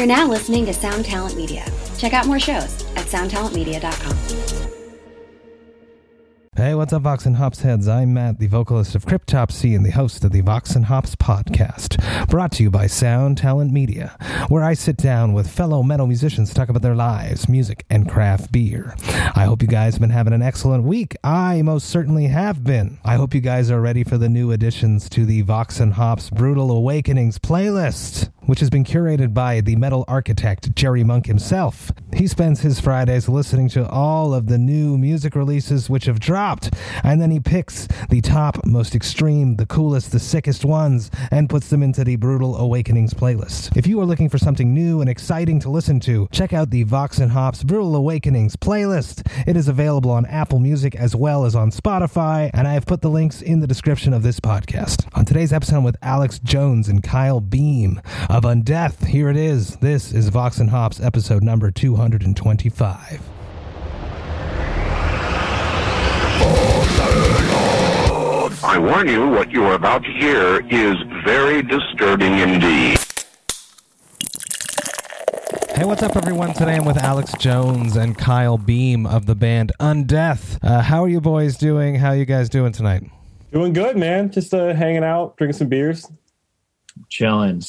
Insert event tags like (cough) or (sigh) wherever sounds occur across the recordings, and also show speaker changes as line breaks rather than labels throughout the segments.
You're now listening to Sound Talent Media. Check out more shows at soundtalentmedia.com.
Hey, what's up, Vox and Hops heads? I'm Matt, the vocalist of Cryptopsy and the host of the Vox and Hops podcast, brought to you by Sound Talent Media, where I sit down with fellow metal musicians to talk about their lives, music, and craft beer. I hope you guys have been having an excellent week. I most certainly have been. I hope you guys are ready for the new additions to the Vox and Hops Brutal Awakenings playlist which has been curated by the metal architect Jerry Monk himself. He spends his Fridays listening to all of the new music releases which have dropped, and then he picks the top, most extreme, the coolest, the sickest ones, and puts them into the Brutal Awakenings playlist. If you are looking for something new and exciting to listen to, check out the Vox and Hops Brutal Awakenings playlist. It is available on Apple Music as well as on Spotify, and I have put the links in the description of this podcast. On today's episode with Alex Jones and Kyle Beam, of Undeath. Here it is. This is Vox and Hops, episode number 225.
I warn you, what you are about to hear is very disturbing indeed.
Hey, what's up, everyone? Today I'm with Alex Jones and Kyle Beam of the band Undeath. Uh, how are you boys doing? How are you guys doing tonight?
Doing good, man. Just uh, hanging out, drinking some beers.
Chilling.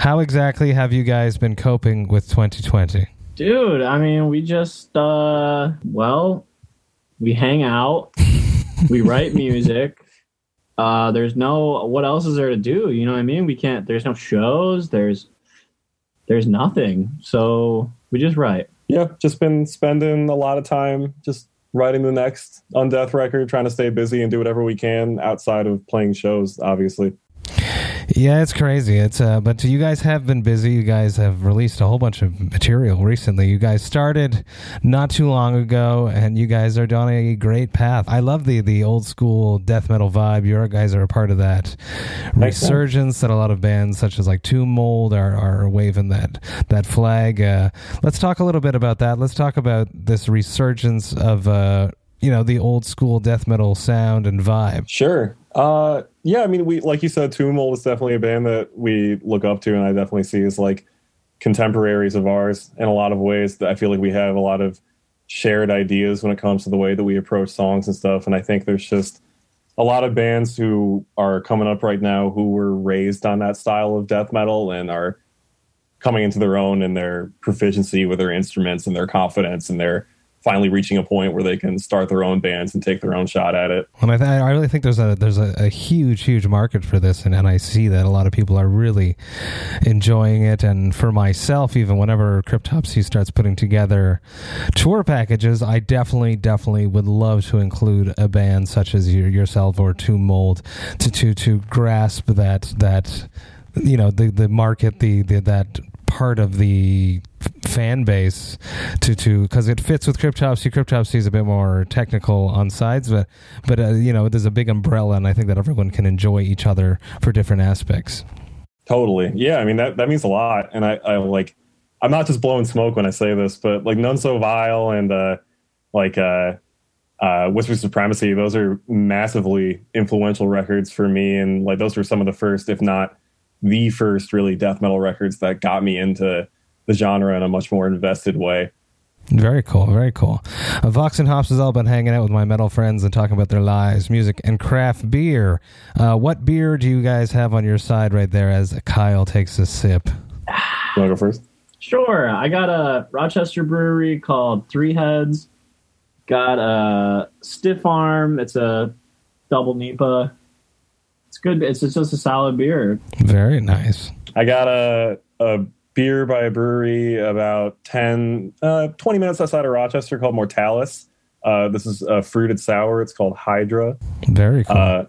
How exactly have you guys been coping with 2020?
Dude, I mean, we just, uh, well, we hang out, (laughs) we write music. Uh, there's no, what else is there to do? You know what I mean? We can't, there's no shows, there's, there's nothing. So we just write.
Yeah, just been spending a lot of time just writing the next Undeath record, trying to stay busy and do whatever we can outside of playing shows, obviously.
Yeah, it's crazy. It's uh, but you guys have been busy. You guys have released a whole bunch of material recently. You guys started not too long ago, and you guys are on a great path. I love the the old school death metal vibe. You guys are a part of that resurgence that a lot of bands such as like Tomb Mold are are waving that that flag. Uh, let's talk a little bit about that. Let's talk about this resurgence of. Uh, you know the old school death metal sound and vibe.
Sure. Uh, yeah, I mean, we like you said, Tomb Mold is definitely a band that we look up to, and I definitely see as like contemporaries of ours in a lot of ways. I feel like we have a lot of shared ideas when it comes to the way that we approach songs and stuff. And I think there's just a lot of bands who are coming up right now who were raised on that style of death metal and are coming into their own and their proficiency with their instruments and their confidence and their finally reaching a point where they can start their own bands and take their own shot at it.
And I, th- I really think there's a there's a, a, huge huge market for this, and, and I see that a lot of people are really enjoying it. And for myself, even whenever Cryptopsy starts putting together tour packages, I definitely definitely would love to include a band such as your, yourself or Tomb Mold to to to grasp that that you know the the market the, the that part of the fan base to to because it fits with cryptopsy cryptopsy is a bit more technical on sides but but uh, you know there's a big umbrella and i think that everyone can enjoy each other for different aspects
totally yeah i mean that that means a lot and i i like i'm not just blowing smoke when i say this but like none so vile and uh like uh uh, Whisper Supremacy, those are massively influential records for me. And like, those were some of the first, if not the first really death metal records that got me into the genre in a much more invested way.
Very cool, very cool. Uh, Vox and Hops has all been hanging out with my metal friends and talking about their lives, music, and craft beer. Uh, what beer do you guys have on your side right there as Kyle takes a sip?
You want to go first?
Sure. I got a Rochester brewery called Three Heads. Got a Stiff Arm. It's a double NEIPA it's good. It's, it's just a solid beer.
Very nice.
I got a a beer by a brewery about 10, uh, 20 minutes outside of Rochester called Mortalis. Uh, this is a fruited sour. It's called Hydra.
Very cool. Uh,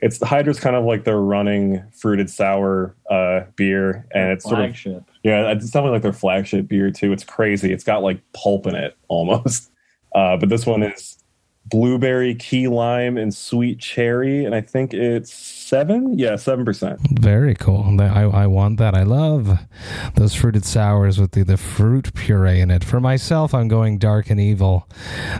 it's the Hydra's kind of like their running fruited sour uh, beer, and it's
flagship.
sort of yeah, it's something like their flagship beer too. It's crazy. It's got like pulp in it almost, (laughs) uh, but this one is blueberry, key lime, and sweet cherry, and I think it's seven. Yeah, seven percent.
Very cool. I, I want that. I love those fruited sours with the, the fruit puree in it. For myself, I'm going dark and evil.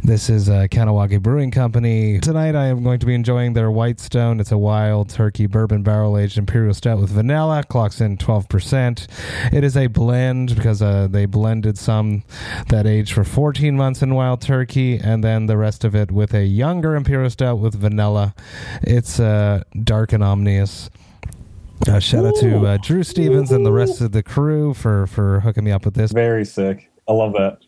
This is a Kahnawake Brewing Company. Tonight, I am going to be enjoying their White Stone. It's a wild turkey bourbon barrel aged imperial stout with vanilla. Clocks in 12%. It is a blend because uh, they blended some that aged for 14 months in wild turkey, and then the rest of it with a younger imperial stout with vanilla. It's uh, dark and ominous. Uh, shout out to uh, Drew Stevens and the rest of the crew for for hooking me up with this.
Very sick. I love that.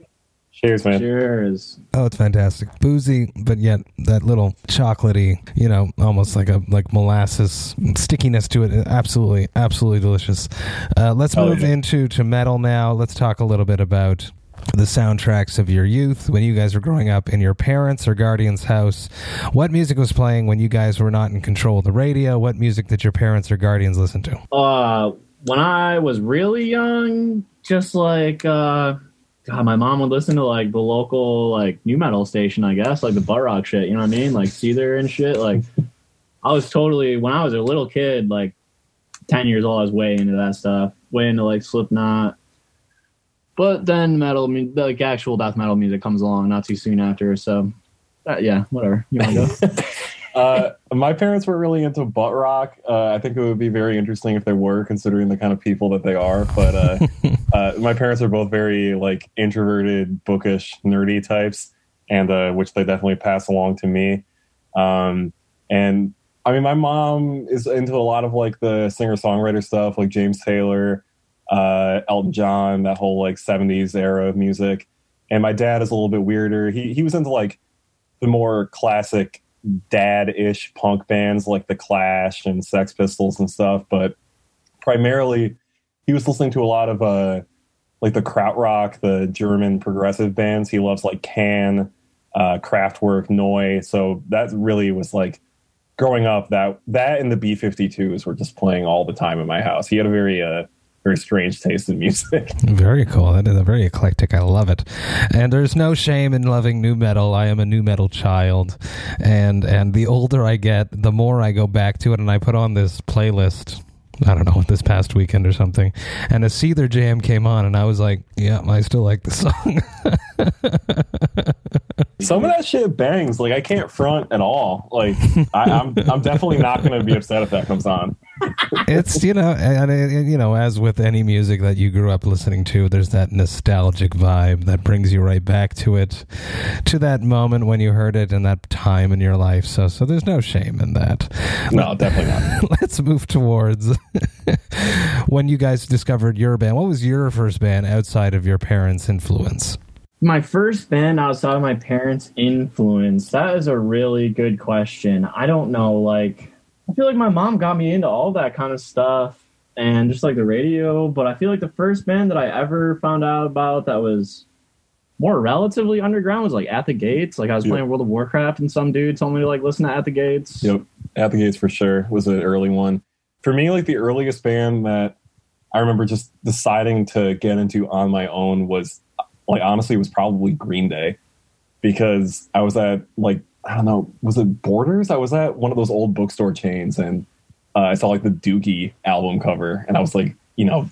Cheers, man.
Cheers.
Oh, it's fantastic. Boozy, but yet that little chocolatey, you know, almost like a like molasses stickiness to it. Absolutely, absolutely delicious. Uh, let's
Oh,
move
yeah.
into to metal now. Let's talk a little bit about the soundtracks of your youth when you guys were growing up in your parents' or guardians' house. What music was playing when you guys were not in control of the radio? What music did your parents or guardians listen to?
Uh, when I was really young, just like uh, God, my mom would listen to like the local like new metal station, I guess, like the butt rock shit. You know what I mean? Like Seether and shit. Like I was totally when I was a little kid, like ten years old, I was way into that stuff, way into like Slipknot. But then metal, like actual death metal music comes along not too soon after. So uh, yeah, whatever. You want to go? (laughs)
uh, my parents were really into butt rock. Uh, I think it would be very interesting if they were, considering the kind of people that they are. But uh, (laughs) uh, my parents are both very like introverted, bookish, nerdy types, and uh, which they definitely pass along to me. Um, and I mean, my mom is into a lot of like the singer songwriter stuff, like James Taylor, uh, Elton John, that whole like '70s era of music. And my dad is a little bit weirder. He he was into like the more classic dad-ish punk bands like the Clash and Sex Pistols and stuff, but primarily he was listening to a lot of uh like the Krautrock, the German progressive bands. He loves like Can, uh Kraftwerk, Neu. So that really was like growing up that that and the B52s were just playing all the time in my house. He had a very uh very strange taste in music. (laughs)
Very cool. That is a very eclectic. I love it. And there's no shame in loving new metal. I am a new metal child, and and the older I get, the more I go back to it. And I put on this playlist. I don't know (laughs) this past weekend or something, and a Seether jam came on, and I was like, "Yeah, I still like the song." (laughs)
Some of that shit bangs. Like I can't front at all. Like I, I'm I'm definitely not gonna be upset if that comes on.
It's you know, and, and you know, as with any music that you grew up listening to, there's that nostalgic vibe that brings you right back to it, to that moment when you heard it and that time in your life. So, so there's no shame in that.
No, definitely not. (laughs)
Let's move towards (laughs) when you guys discovered your band. What was your first band outside of your parents' influence?
my first band outside of my parents' influence. That is a really good question. I don't know. Like, I feel like my mom got me into all that kind of stuff and just like the radio. But I feel like the first band that I ever found out about that was more relatively underground was like At the Gates. Like, I was
Yeah.
playing World of Warcraft and some dude told me to like listen to At the Gates.
Yep. At the Gates for sure was an early one. For me, like the earliest band that I remember just deciding to get into on my own was like honestly was probably Green Day. Because I was at like I don't know, was it Borders? I was at one of those old bookstore chains and uh, I saw like the Dookie album cover and I was like, you know,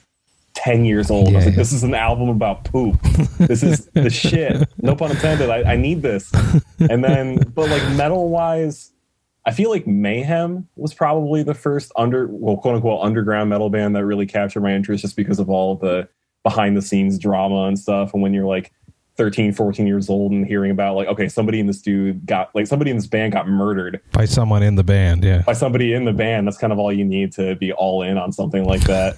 10 years old. I was like,
yeah.
this is an album about poop. This is the (laughs) shit. No pun intended. I, I need this. And then, but like metal wise, I feel like Mayhem was probably the first under, well, quote unquote, underground metal band that really captured my interest just because of all the behind the scenes drama and stuff. And when you're like 13, 14 years old and hearing about like, okay, somebody in this dude got, like, somebody in this band got murdered
By someone in the band, yeah.
by somebody in the band, that's kind of all you need to be all in on something like that.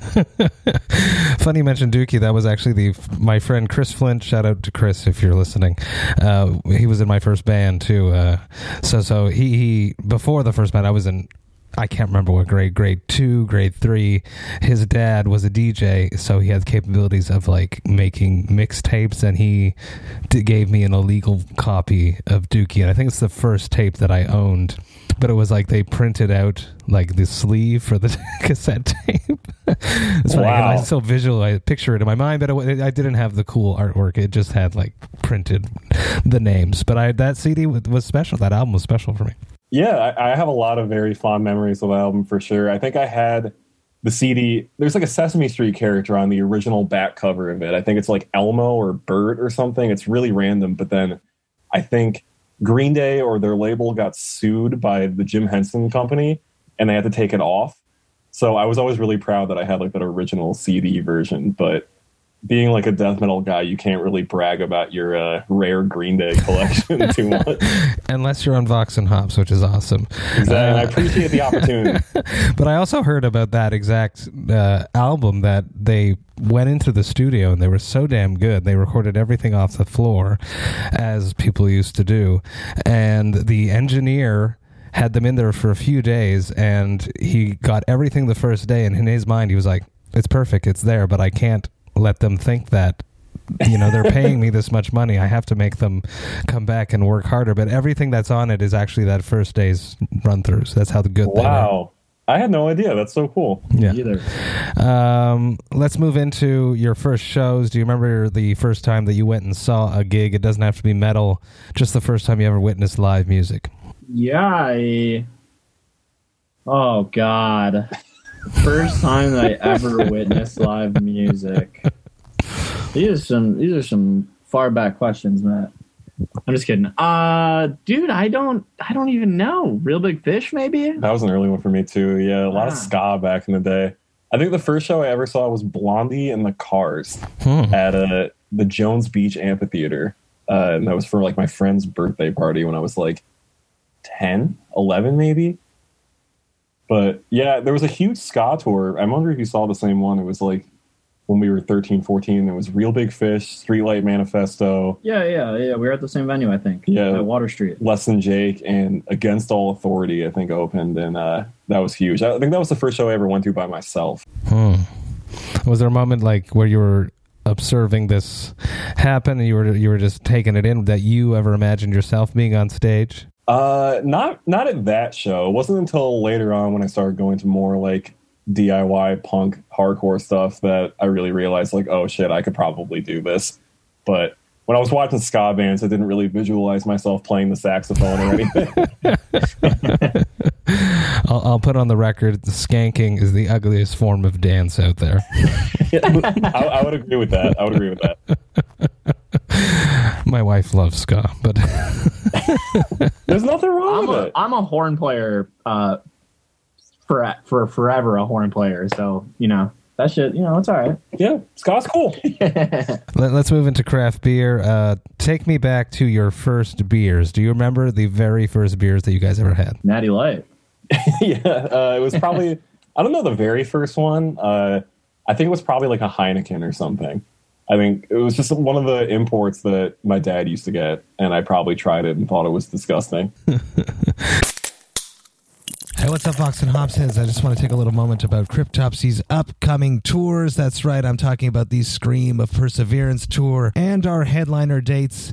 (laughs)
Funny you mentioned Dookie. That was actually the my friend Chris Flint. Shout out to Chris if you're listening. Uh, he was in my first band too. Uh, so so he, he before the first band I was in. I can't remember what grade, grade two, grade three. His dad was a DJ, so he had capabilities of like making mixtapes, and he d- gave me an illegal copy of Dookie. And I think it's the first tape that I owned but it was like they printed out like the sleeve for the (laughs) cassette tape. (laughs) it's funny.
Wow.
I still visual. I picture it in my mind, but it, I didn't have the cool artwork. It just had like printed the names. But I that CD was was special. That album was special for me.
Yeah, I, I have a lot of very fond memories of the album for sure. I think I had the CD. There's like a Sesame Street character on the original back cover of it. I think it's like Elmo or Bert or something. It's really random. But then I think Green Day or their label got sued by the Jim Henson Company and they had to take it off. So I was always really proud that I had like that original CD version. But being like a death metal guy, you can't really brag about your uh, rare Green Day collection (laughs) too much.
Unless you're on Vox and Hops, which is awesome.
Exactly. And I
Uh,
appreciate the opportunity. (laughs)
But I also heard about that exact uh, album that they went into the studio and they were so damn good. They recorded everything off the floor, as people used to do, and the engineer had them in there for a few days, and he got everything the first day. And in his mind, he was like, "It's perfect. It's there, but I can't let them think that." you know they're paying me this much money i have to make them come back and work harder but everything that's on it is actually that first day's run throughs that's how the good they were
Wow. I had no idea. That's so cool.
yeah
Either.
um, let's move into your first shows. Do you remember the first time that you went and saw a gig? It doesn't have to be metal, just the first time you ever witnessed live music.
Yeah. I, oh God. First time that I ever witnessed live music. These are some. These are some far back questions, Matt. I'm just kidding. Uh, dude, I don't. I don't even know. Reel Big Fish, maybe.
That was an early one for me too. Yeah, a lot of
Ah.
ska back in the day. I think the first show I ever saw was Blondie and the Cars
Hmm.
at uh, the Jones Beach Amphitheater. Uh, and that was for like my friend's birthday party when I was like 10, 11 maybe. But yeah, there was a huge ska tour. I wonder if you saw the same one. It was like when we were 13, 14. It was Reel Big Fish, Streetlight Manifesto,
Yeah, yeah, yeah. We were at the same venue, I think.
Yeah.
At Water Street.
Less Than Jake, and Against All Authority, I think, opened. And uh, that was huge. I think that was the first show I ever went to by myself.
Hmm. Was there a moment like where you were observing this happen and you were you were just taking it in that you ever imagined yourself being on stage?
Uh, not not at that show. It wasn't until later on when I started going to more like DIY punk hardcore stuff that I really realized like, oh shit, I could probably do this. But when I was watching ska bands, I didn't really visualize myself playing the saxophone or anything. (laughs)
I'll, I'll put on the record: skanking is the ugliest form of dance out there. (laughs)
I, I would agree with that. I would agree with that. (laughs)
My wife loves ska, but (laughs)
There's nothing wrong
I'm
with
a,
it.
I'm a horn player. Uh, for for forever a horn player. So you know that shit. You know it's all right.
Yeah, ska's cool.
Let, us move into craft beer. Uh, take me back to your first beers. Do you remember the very first beers that you guys ever had?
Natty Light. (laughs)
yeah, uh, it was probably I don't know the very first one. Uh, I think it was probably like a Heineken or something. I think it was just one of the imports that my dad used to get, and I probably tried it and thought it was disgusting. (laughs)
Hey, what's up, Vox and Hopsheads? I just want to take a little moment about Cryptopsy's upcoming tours. That's right, I'm talking about the Scream of Perseverance tour and our headliner dates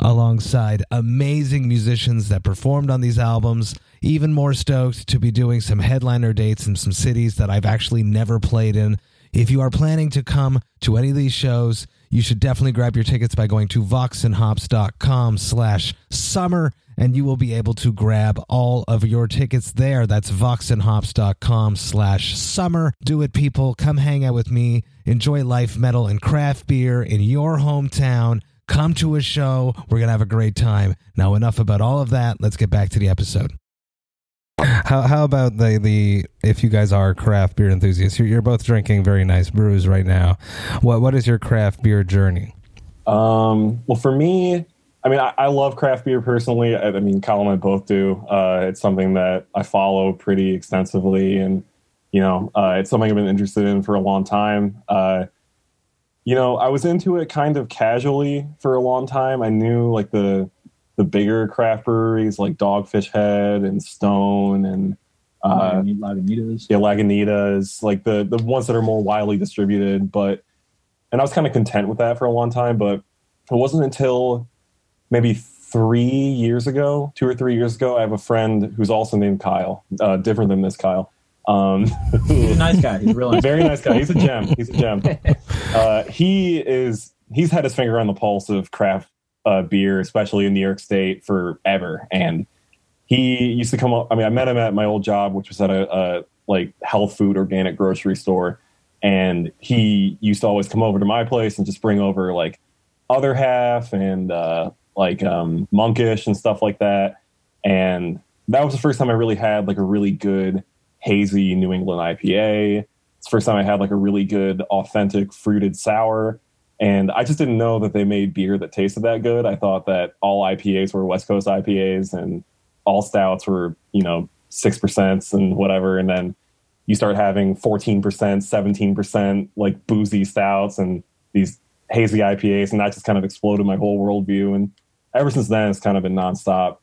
alongside amazing musicians that performed on these albums. Even more stoked to be doing some headliner dates in some cities that I've actually never played in. If you are planning to come to any of these shows, you should definitely grab your tickets by going to voxandhops.com slash summer and you will be able to grab all of your tickets there. That's voxandhops.com slash summer. Do it, people. Come hang out with me. Enjoy life, metal, and craft beer in your hometown. Come to a show. We're going to have a great time. Now, enough about all of that. Let's get back to the episode. How, how about the, the if you guys are craft beer enthusiasts, you're, you're both drinking very nice brews right now. What what is your craft beer journey?
Um, well, for me, I mean, I, I love craft beer personally. I, I mean, Kyle and I both do. Uh, it's something that I follow pretty extensively, and you know, uh, it's something I've been interested in for a long time. Uh, you know, I was into it kind of casually for a long time. I knew like the the bigger craft breweries like Dogfish Head and Stone and uh,
Lagunitas.
yeah, Lagunitas, like the the ones that are more widely distributed. But and I was kind of content with that for a long time. But it wasn't until maybe three years ago, two or three years ago, I have a friend who's also named Kyle, uh, different than this Kyle. Um,
He's a nice guy. He's a real nice.
very nice guy. He's a gem. He's a gem. (laughs) Uh, he is. He's had his finger on the pulse of craft uh, beer, especially in New York State, forever. And he used to come up. I mean, I met him at my old job, which was at a, a like health food organic grocery store. And he used to always come over to my place and just bring over like other half and uh, like um, monkish and stuff like that. And that was the first time I really had like a really good hazy New England IPA. It's the first time I had like a really good authentic fruited sour. And I just didn't know that they made beer that tasted that good. I thought that all IPAs were West Coast IPAs and all stouts were, you know, six percent and whatever. And then you start having 14%, 17% like boozy stouts and these hazy IPAs. And that just kind of exploded my whole worldview. And ever since then, it's kind of been nonstop.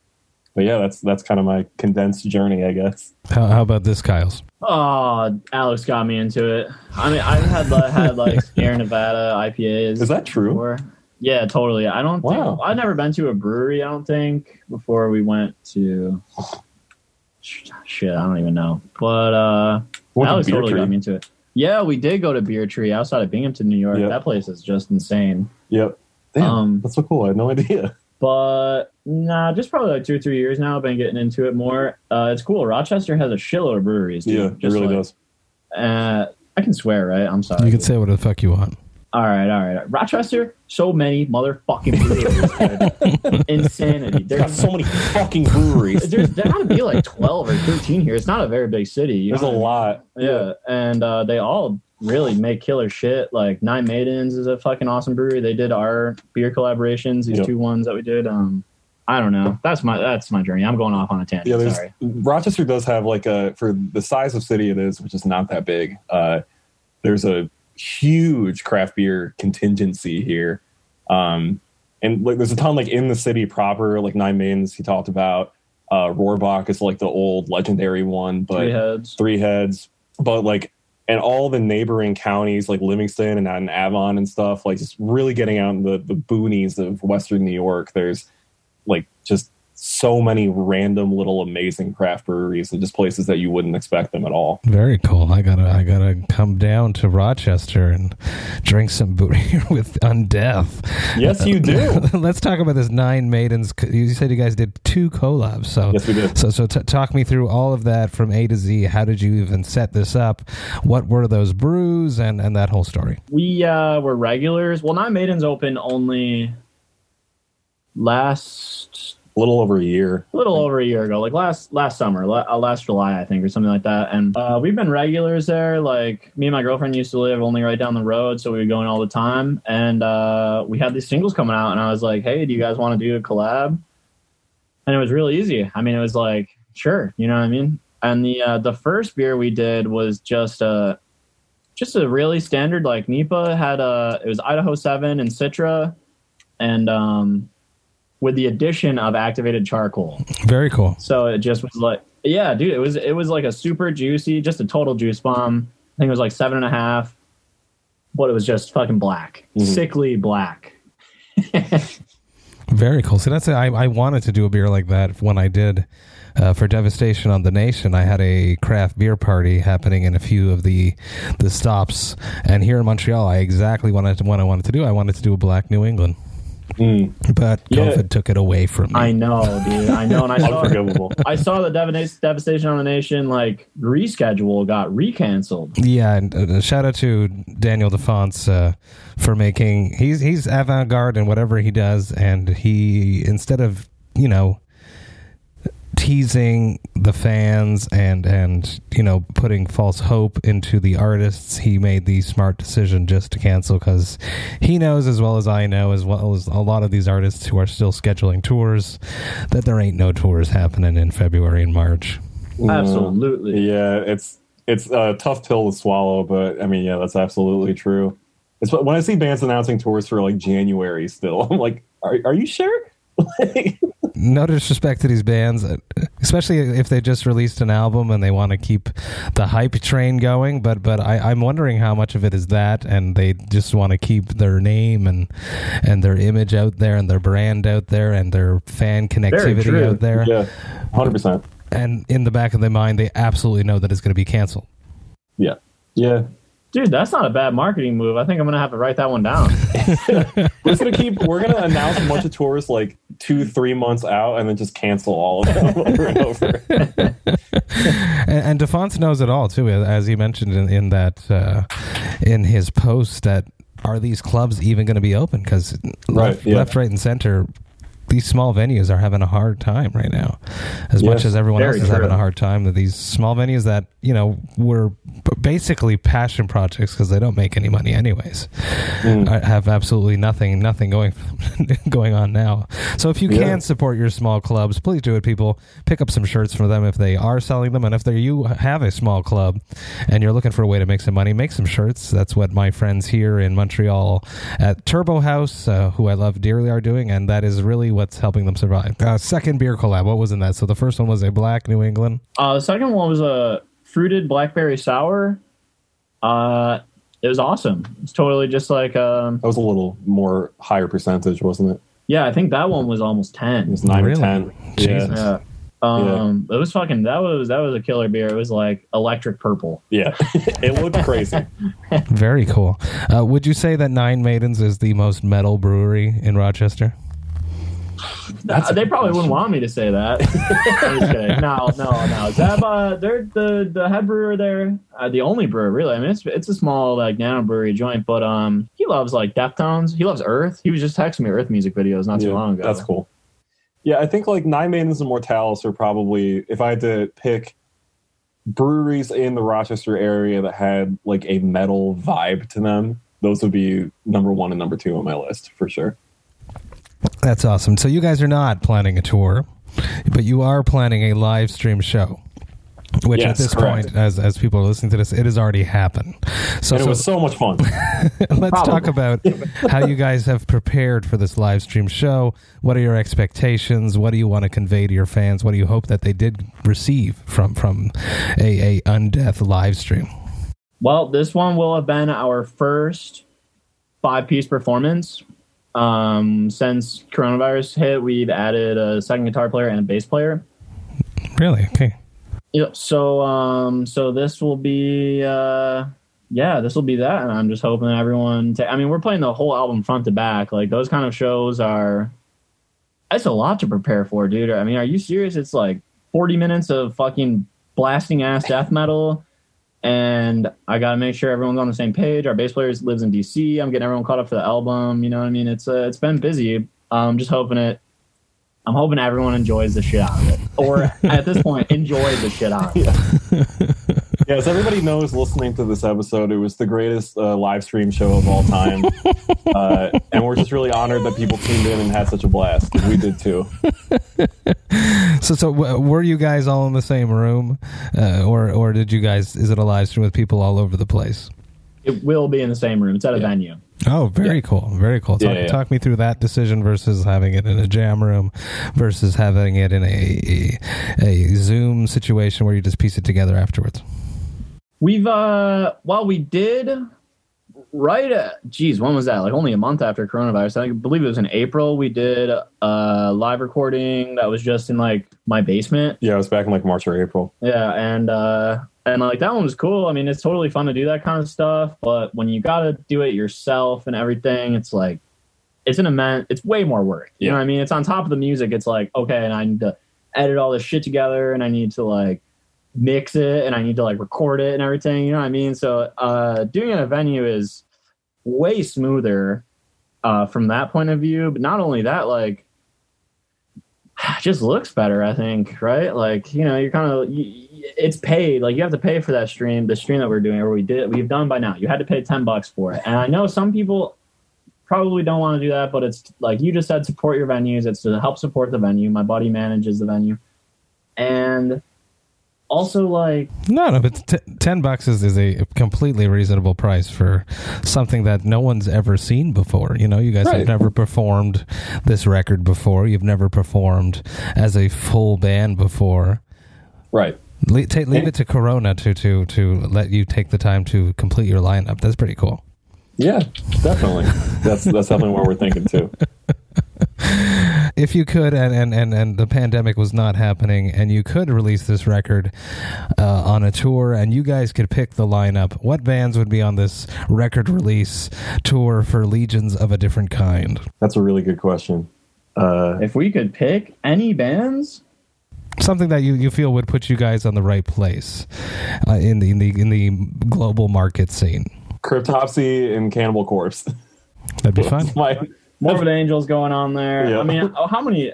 But yeah, that's that's kind of my condensed journey, I guess.
How, how about this, Kyle's?
Oh, Alex got me into it. I mean, I've had like, had like (laughs) Sierra Nevada IPAs.
Is that true?
before. Yeah, totally. I don't
Wow.
think I've never been to a brewery. I don't think before we went to. Shit, I don't even know. But uh,
Went to
Alex totally
Tree.
got me into it. Yeah, we did go to Beer Tree outside of Binghamton, New York.
Yep.
That place is just insane.
Yep. Damn,
Um,
that's so cool. I had no idea.
But nah, just probably like two or three years now. I've been getting into it more. Uh, it's cool. Rochester has a shitload of breweries. Dude.
Yeah, it
Just
really
like-
does.
Uh, I can swear, right? I'm sorry.
You can say whatever the fuck you want.
All right, all right. Rochester, so many motherfucking breweries. dude. (laughs) Insanity.
There's
There's,
so many fucking breweries.
there's there gotta be like 12 or 13 here. It's not a very big city. you
There's
know
a
what I mean?
lot.
Yeah, and uh, they all really make killer shit. Like Nine Maidens is a fucking awesome brewery. They did our beer collaborations. These
Yep.
two ones that we did. Um, I don't know. That's my that's my journey. I'm going off on a tangent.
Yeah, there's
Sorry.
Rochester does have like a for the size of city it is, which is not that big. Uh, there's a huge craft beer contingency here, um, and like there's a ton like in the city proper. Like Nine Maidens, he talked about. Uh, Rohrbach is like the old legendary one, but
Three heads.
three heads but like and all the neighboring counties like livingston and, and avon and stuff like just really getting out in the, the boonies of western new york there's like just so many random little amazing craft breweries and just places that you wouldn't expect them at all
Very cool. I gotta, I gotta come down to Rochester and drink some beer (laughs) with Undeath.
yes you do (laughs)
Let's talk about this Nine Maidens. You said you guys did two collabs, so
yes we did
So, so t- talk me through all of that from A to Z. How did you even set this up? What were those brews and and that whole story?
We uh, were regulars. Well, Nine Maidens opened only last
a little over a year
a little over a year ago, like last last summer, uh, last July, I think, or something like that. And uh, we've been regulars there. Like me and my girlfriend used to live only right down the road, so we were going all the time. And uh, we had these singles coming out, and I was like, "Hey, do you guys want to do a collab?" And it was really easy. I mean, it was like, "Sure," you know what I mean. And the uh, the first beer we did was just a just a really standard like NEIPA had a it was Idaho Seven and Citra, and um, with the addition of activated charcoal.
Very cool.
So it just was like, yeah, dude, it was it was like a super juicy, just a total juice bomb. I think it was like seven and a half, but it was just fucking black,
Mhm.
sickly black. (laughs)
Very cool. So that's I, I wanted to do a beer like that when I did uh, for Devastation on the Nation. I had a craft beer party happening in a few of the the stops, and here in Montreal, I exactly wanted to, what I wanted to do. I wanted to do a Black New England,
Mm,
but
Yeah.
COVID took it away from me.
I know, dude. I know, and I saw
unforgivable (laughs)
I saw the Devasta- Devastation on the Nation like reschedule got recanceled.
Yeah, and uh, shout out to Daniel Defonce uh, for making he's he's avant garde in whatever he does, and he instead of you know teasing the fans and and you know putting false hope into the artists, he made the smart decision just to cancel because he knows as well as I know, as well as a lot of these artists who are still scheduling tours, that there ain't no tours happening in February and March.
Absolutely.
yeah it's it's a tough pill to swallow but i mean yeah that's absolutely true It's when I see bands announcing tours for like January. Still, (laughs) I'm like, are are you sure? (laughs)
no disrespect to these bands, uh, especially if they just released an album and they want to keep the hype train going. But but I, I'm wondering how much of it is that, and they just want to keep their name and and their image out there, and their brand out there, and their fan connectivity out there.
Yeah, hundred percent.
And in the back of their mind, they absolutely know that it's going to be canceled.
Yeah, yeah.
Dude, that's not a bad marketing move. I think I'm gonna have to write that one down. (laughs)
we're gonna keep. We're gonna announce a bunch of tours like two, three months out, and then just cancel all of them (laughs) over and over. (laughs)
and, and Defonce knows it all too, as he mentioned in, in that uh, in his post that are these clubs even going to be open? Because
right,
left,
yeah.
left, right, and center these small venues are having a hard time right now. As yes, much as everyone else is true. having a hard time, that these small venues that you know were basically passion projects because they don't make any money anyways, mm. have absolutely nothing, nothing going (laughs) going on now. So if you yeah. can support your small clubs, please do it. People pick up some shirts for them if they are selling them, and if they you have a small club and you're looking for a way to make some money, make some shirts. That's what my friends here in Montreal at Turbo Haüs, uh, who I love dearly, are doing, and that is really what's helping them survive. Uh, second beer collab, what was in that? So the first one was a black New England.
Uh, the second one was a fruited blackberry sour. Uh, it was awesome. It's totally just like um,
that was a little more higher percentage, wasn't it?
Yeah, I think that one was almost ten.
It was nine really? or ten.
Jesus.
Yeah. Um, yeah. it was fucking. That was that was a killer beer. It was like electric purple.
Yeah, (laughs) it looked crazy.
Very cool. Uh, would you say that Nine Maidens is the most metal brewery in Rochester?
Uh, they probably wouldn't want me to say that. (laughs) no, no, no. Zeb, uh, they're the the head brewer there, uh, the only brewer really. I mean, it's it's a small like nano brewery joint, but um, he loves like Deftones. He loves Earth. He was just texting me Earth music videos not too
yeah,
long ago.
That's cool. Yeah, I think like Nine Maidens and Mortalis are probably if I had to pick breweries in the Rochester area that had like a metal vibe to them, those would be number one and number two on my list for sure.
That's awesome. So you guys are not planning a tour, but you are planning a live stream show. Which yes, at this correct. point, as as people are listening to this, it has already happened.
So and it so, was so much fun. (laughs)
let's Probably. talk about how you guys have prepared for this live stream show. What are your expectations? What do you want to convey to your fans? What do you hope that they did receive from from a, a undeath live stream?
Well, this one will have been our first five piece performance um, since coronavirus hit, we've added a second guitar player and a bass player.
Really? Okay.
Yep. So, um, so this will be, uh, yeah, this will be that, and I'm just hoping everyone. I mean, we're playing the whole album front to back. Like those kind of shows are. It's a lot to prepare for, dude. I mean, are you serious? It's like 40 minutes of fucking blasting ass death metal and I got to make sure everyone's on the same page. Our bass player lives in DC. I'm getting everyone caught up for the album. You know what I mean? It's uh, it's been busy. I'm just hoping it. I'm hoping everyone enjoys the shit out of it, or at this point, enjoy the shit out of it. (laughs)
Yeah, as everybody knows, listening to this episode, it was the greatest uh, live stream show of all time, (laughs) uh, and we're just really honored that people tuned in and had such a blast we did too. (laughs)
so, so w- were you guys all in the same room, uh, or or did you guys? Is it a live stream with people all over the place?
It will be in the same room. It's at a yeah. venue.
Oh, very yeah. cool. Very cool. Talk, yeah, yeah. talk, me through that decision versus having it in a jam room versus having it in a, a, a Zoom situation where you just piece it together afterwards.
We've uh while we did right at geez, when was that? Like only a month after coronavirus. I believe it was in April. We did a live recording that was just in like my basement.
Yeah, it was back in like March or April.
Yeah, and uh and like that one was cool. I mean, it's totally fun to do that kind of stuff, but when you got to do it yourself and everything, it's like it's an immense. It's way more work. You yeah. know what I mean? It's on top of the music. It's like okay, and I need to edit all this shit together, and I need to like mix it and I need to like record it and everything. You know what I mean? So uh, doing it at a venue is way smoother uh, from that point of view. But not only that, like (sighs) just looks better. I think right. Like you know, you're kind of it's paid. Like you have to pay for that stream. The stream that we're doing or we did we've done by now. You had to pay ten bucks for it. And I know some people probably don't want to do that, but it's like you just said, support your venues. It's to help support the venue. My buddy manages the venue, and also like
No, no, but t- ten bucks is, is a completely reasonable price for something that no one's ever seen before. You know, you guys have never performed this record before. You've never performed as a full band before.
Right.
Le- ta- leave it to Corona to to to let you take the time to complete your lineup. That's pretty cool.
Yeah, definitely. that's that's definitely what we're thinking too. (laughs) (laughs)
If you could, and, and, and, and the pandemic was not happening, and you could release this record uh, on a tour, and you guys could pick the lineup, what bands would be on this record release tour for Legions of a Different Kind?
That's a really good question. Uh,
if we could pick any bands,
Something that you, you feel would put you guys on the right place uh, in the in the in the global market scene.
Cryptopsy and Cannibal Corpse.
That'd be fun. (laughs)
My
Morbid Angels going on there.
Yeah.
I mean, oh, how many?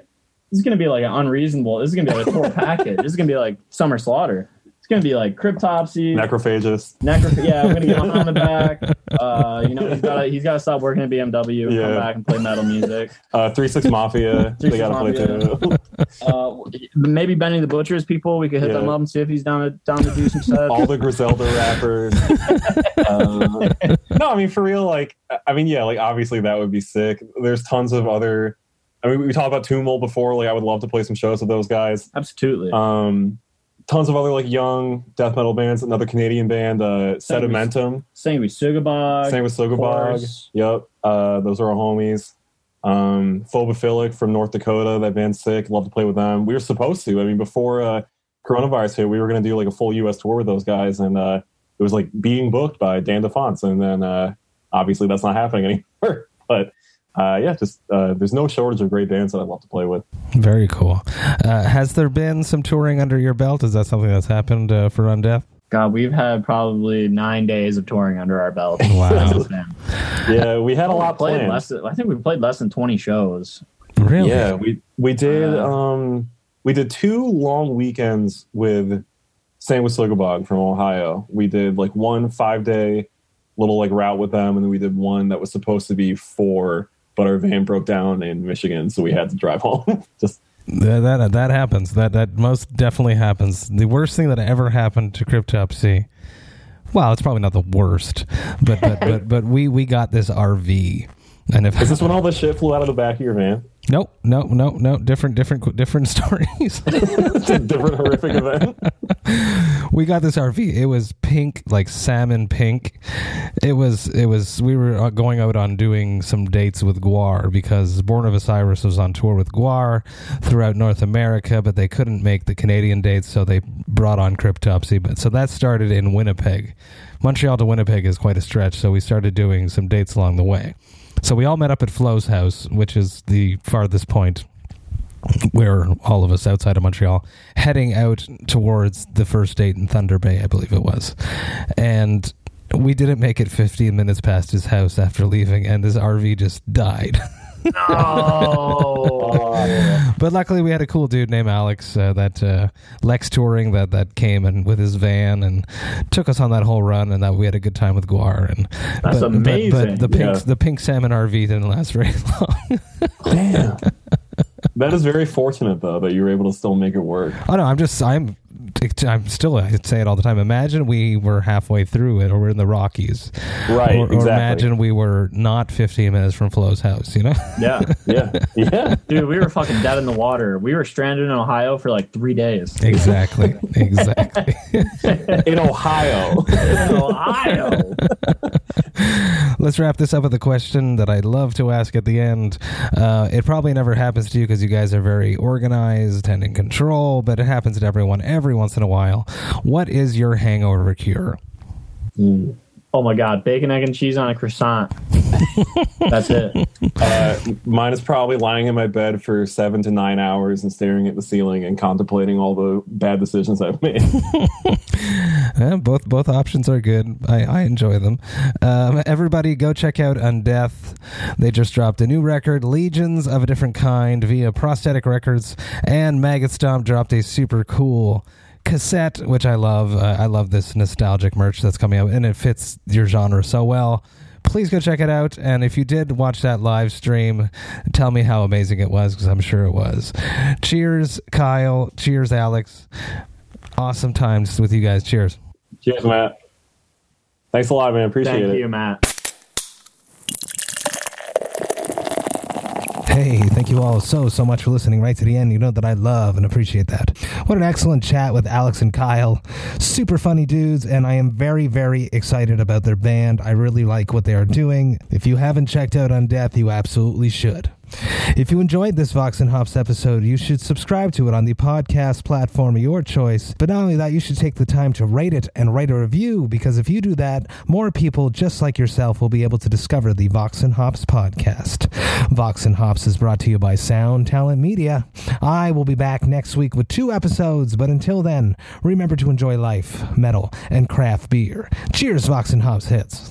This is gonna be like an unreasonable. This is gonna be like a tour (laughs) package. This is gonna be like Summer Slaughter. It's gonna be like Cryptopsy,
Necrophagist.
Necro. Yeah, we're gonna get on, on the (laughs) back. Uh, you know, he's got to he's got to stop working at BMW and
Yeah.
come back and play metal music.
Uh, Three Six Mafia.
Three
they got to play too. (laughs)
Uh, maybe Benny the Butcher's people. We could hit
Yeah.
them up and see if he's down to down to do some stuff.
All the Griselda rappers. Uh, (laughs) no, I mean for real. Like, I mean, yeah. Like, obviously that would be sick. There's tons of other. I mean, we talked about Tomb Mold before. Like, I would love to play some shows with those guys.
Absolutely.
Um, tons of other like young death metal bands. Another Canadian band, uh,
Same with-
Sedimentum.
Sanguisugabogg.
Same with
course.
Yep. Uh, those are our homies. Um, Phobophilic from North Dakota. That band's sick. Love to play with them. We were supposed to. I mean, before uh, coronavirus hit, we were going to do like a full U.S. tour with those guys, and uh, it was like being booked by Dan Defonce, and then uh, obviously that's not happening (laughs) anymore. but uh, yeah, just uh, there's no shortage of great bands that I'd love to play with.
Very cool. Uh, has there been some touring under your belt? Is that something that's happened uh, for Undeath?
God, we've had probably nine days of touring under our belt.
Wow. (laughs)
Yeah, we had a lot
played
planned.
less. Than, I think we played less than twenty shows.
Really?
Yeah, we we did
Uh,
um we did two long weekends with Sanguisugabogg from Ohio. We did like one five day little like route with them, and then we did one that was supposed to be four, but our van broke down in Michigan, so we had to drive (laughs) home. Just
That, that that happens. That that most definitely happens. The worst thing that ever happened to Cryptopsy. Well, it's probably not the worst, but but (laughs) but but we we got this RV, and if
is this when all the shit flew out of the back of your van?
nope nope nope nope different different different (laughs) stories.
It's (laughs) a different horrific event. (laughs)
we got this RV. It was pink, like salmon pink. It was it was. We were uh, going out on doing some dates with Gwar because Born of Osiris was on tour with Gwar throughout North America, but they couldn't make the Canadian dates, so they brought on Cryptopsy. But so that started in Winnipeg. Montreal to Winnipeg is quite a stretch, so we started doing some dates along the way. So we all met up at Flo's house, which is the farthest point where all of us outside of Montreal heading out towards the first date in Thunder Bay, I believe it was. And we didn't make it 15 minutes past his house after leaving, and his RV just died. (laughs)
Oh, (laughs)
but luckily, we had a cool dude named Alex uh, that uh, Lex touring that that came and with his van and took us on that whole run, and that we had a good time with Gwar. And
That's
but,
amazing.
But, but the pink
Yeah.
the pink salmon RV didn't last very (laughs) long.
Damn. (laughs) That is very fortunate though that you were able to still make it work.
Oh no, I'm just I'm I'm still I say it all the time. Imagine we were halfway through it, or we're in the Rockies,
Right,
Or, or imagine we were not 15 minutes from Flo's house. You know,
yeah,
Yeah, (laughs) yeah.
dude, we were fucking dead in the water. We were stranded in Ohio for like three days.
exactly, (laughs) exactly. (laughs)
In Ohio.
in Ohio.
Let's wrap this up with a question that I'd love to ask at the end. Uh, it probably never happens to you because you guys are very organized and in control, but it happens to everyone every once in a while. What is your hangover cure?
Oh my god, bacon, egg, and cheese on a croissant. (laughs) That's it.
Uh, mine is probably lying in my bed for seven to nine hours and staring at the ceiling and contemplating all the bad decisions I've made. (laughs)
Uh, both both options are good. I, I enjoy them. Um, everybody, go check out Undeath. They just dropped a new record, Legions of a Different Kind, via Prosthetic Records, and Maggot Stomp dropped a super cool cassette, which I love. Uh, I love this nostalgic merch that's coming out, and it fits your genre so well. Please go check it out. And if you did watch that live stream, tell me how amazing it was because I'm sure it was. Cheers, Kyle. Cheers, Alex.
Awesome times with you guys. Cheers.
Cheers, Matt. Thanks a lot, man. Appreciate
Thank
it.
you, Matt.
Hey, thank you all so, so much for listening right to the end. You know that I love and appreciate that. What an excellent chat with Alex and Kyle. Super funny dudes, and I am very, very excited about their band. I really like what they are doing. If you haven't checked out Undeath, you absolutely should. If you enjoyed this Vox and Hops episode, you should subscribe to it on the podcast platform of your choice. But not only that, you should take the time to rate it and write a review because if you do that, more people just like yourself will be able to discover the Vox and Hops podcast. Vox and Hops is brought to you by Sound Talent Media. I will be back next week with two episodes, but until then, remember to enjoy life, metal, and craft beer. Cheers, Vox and Hops hits.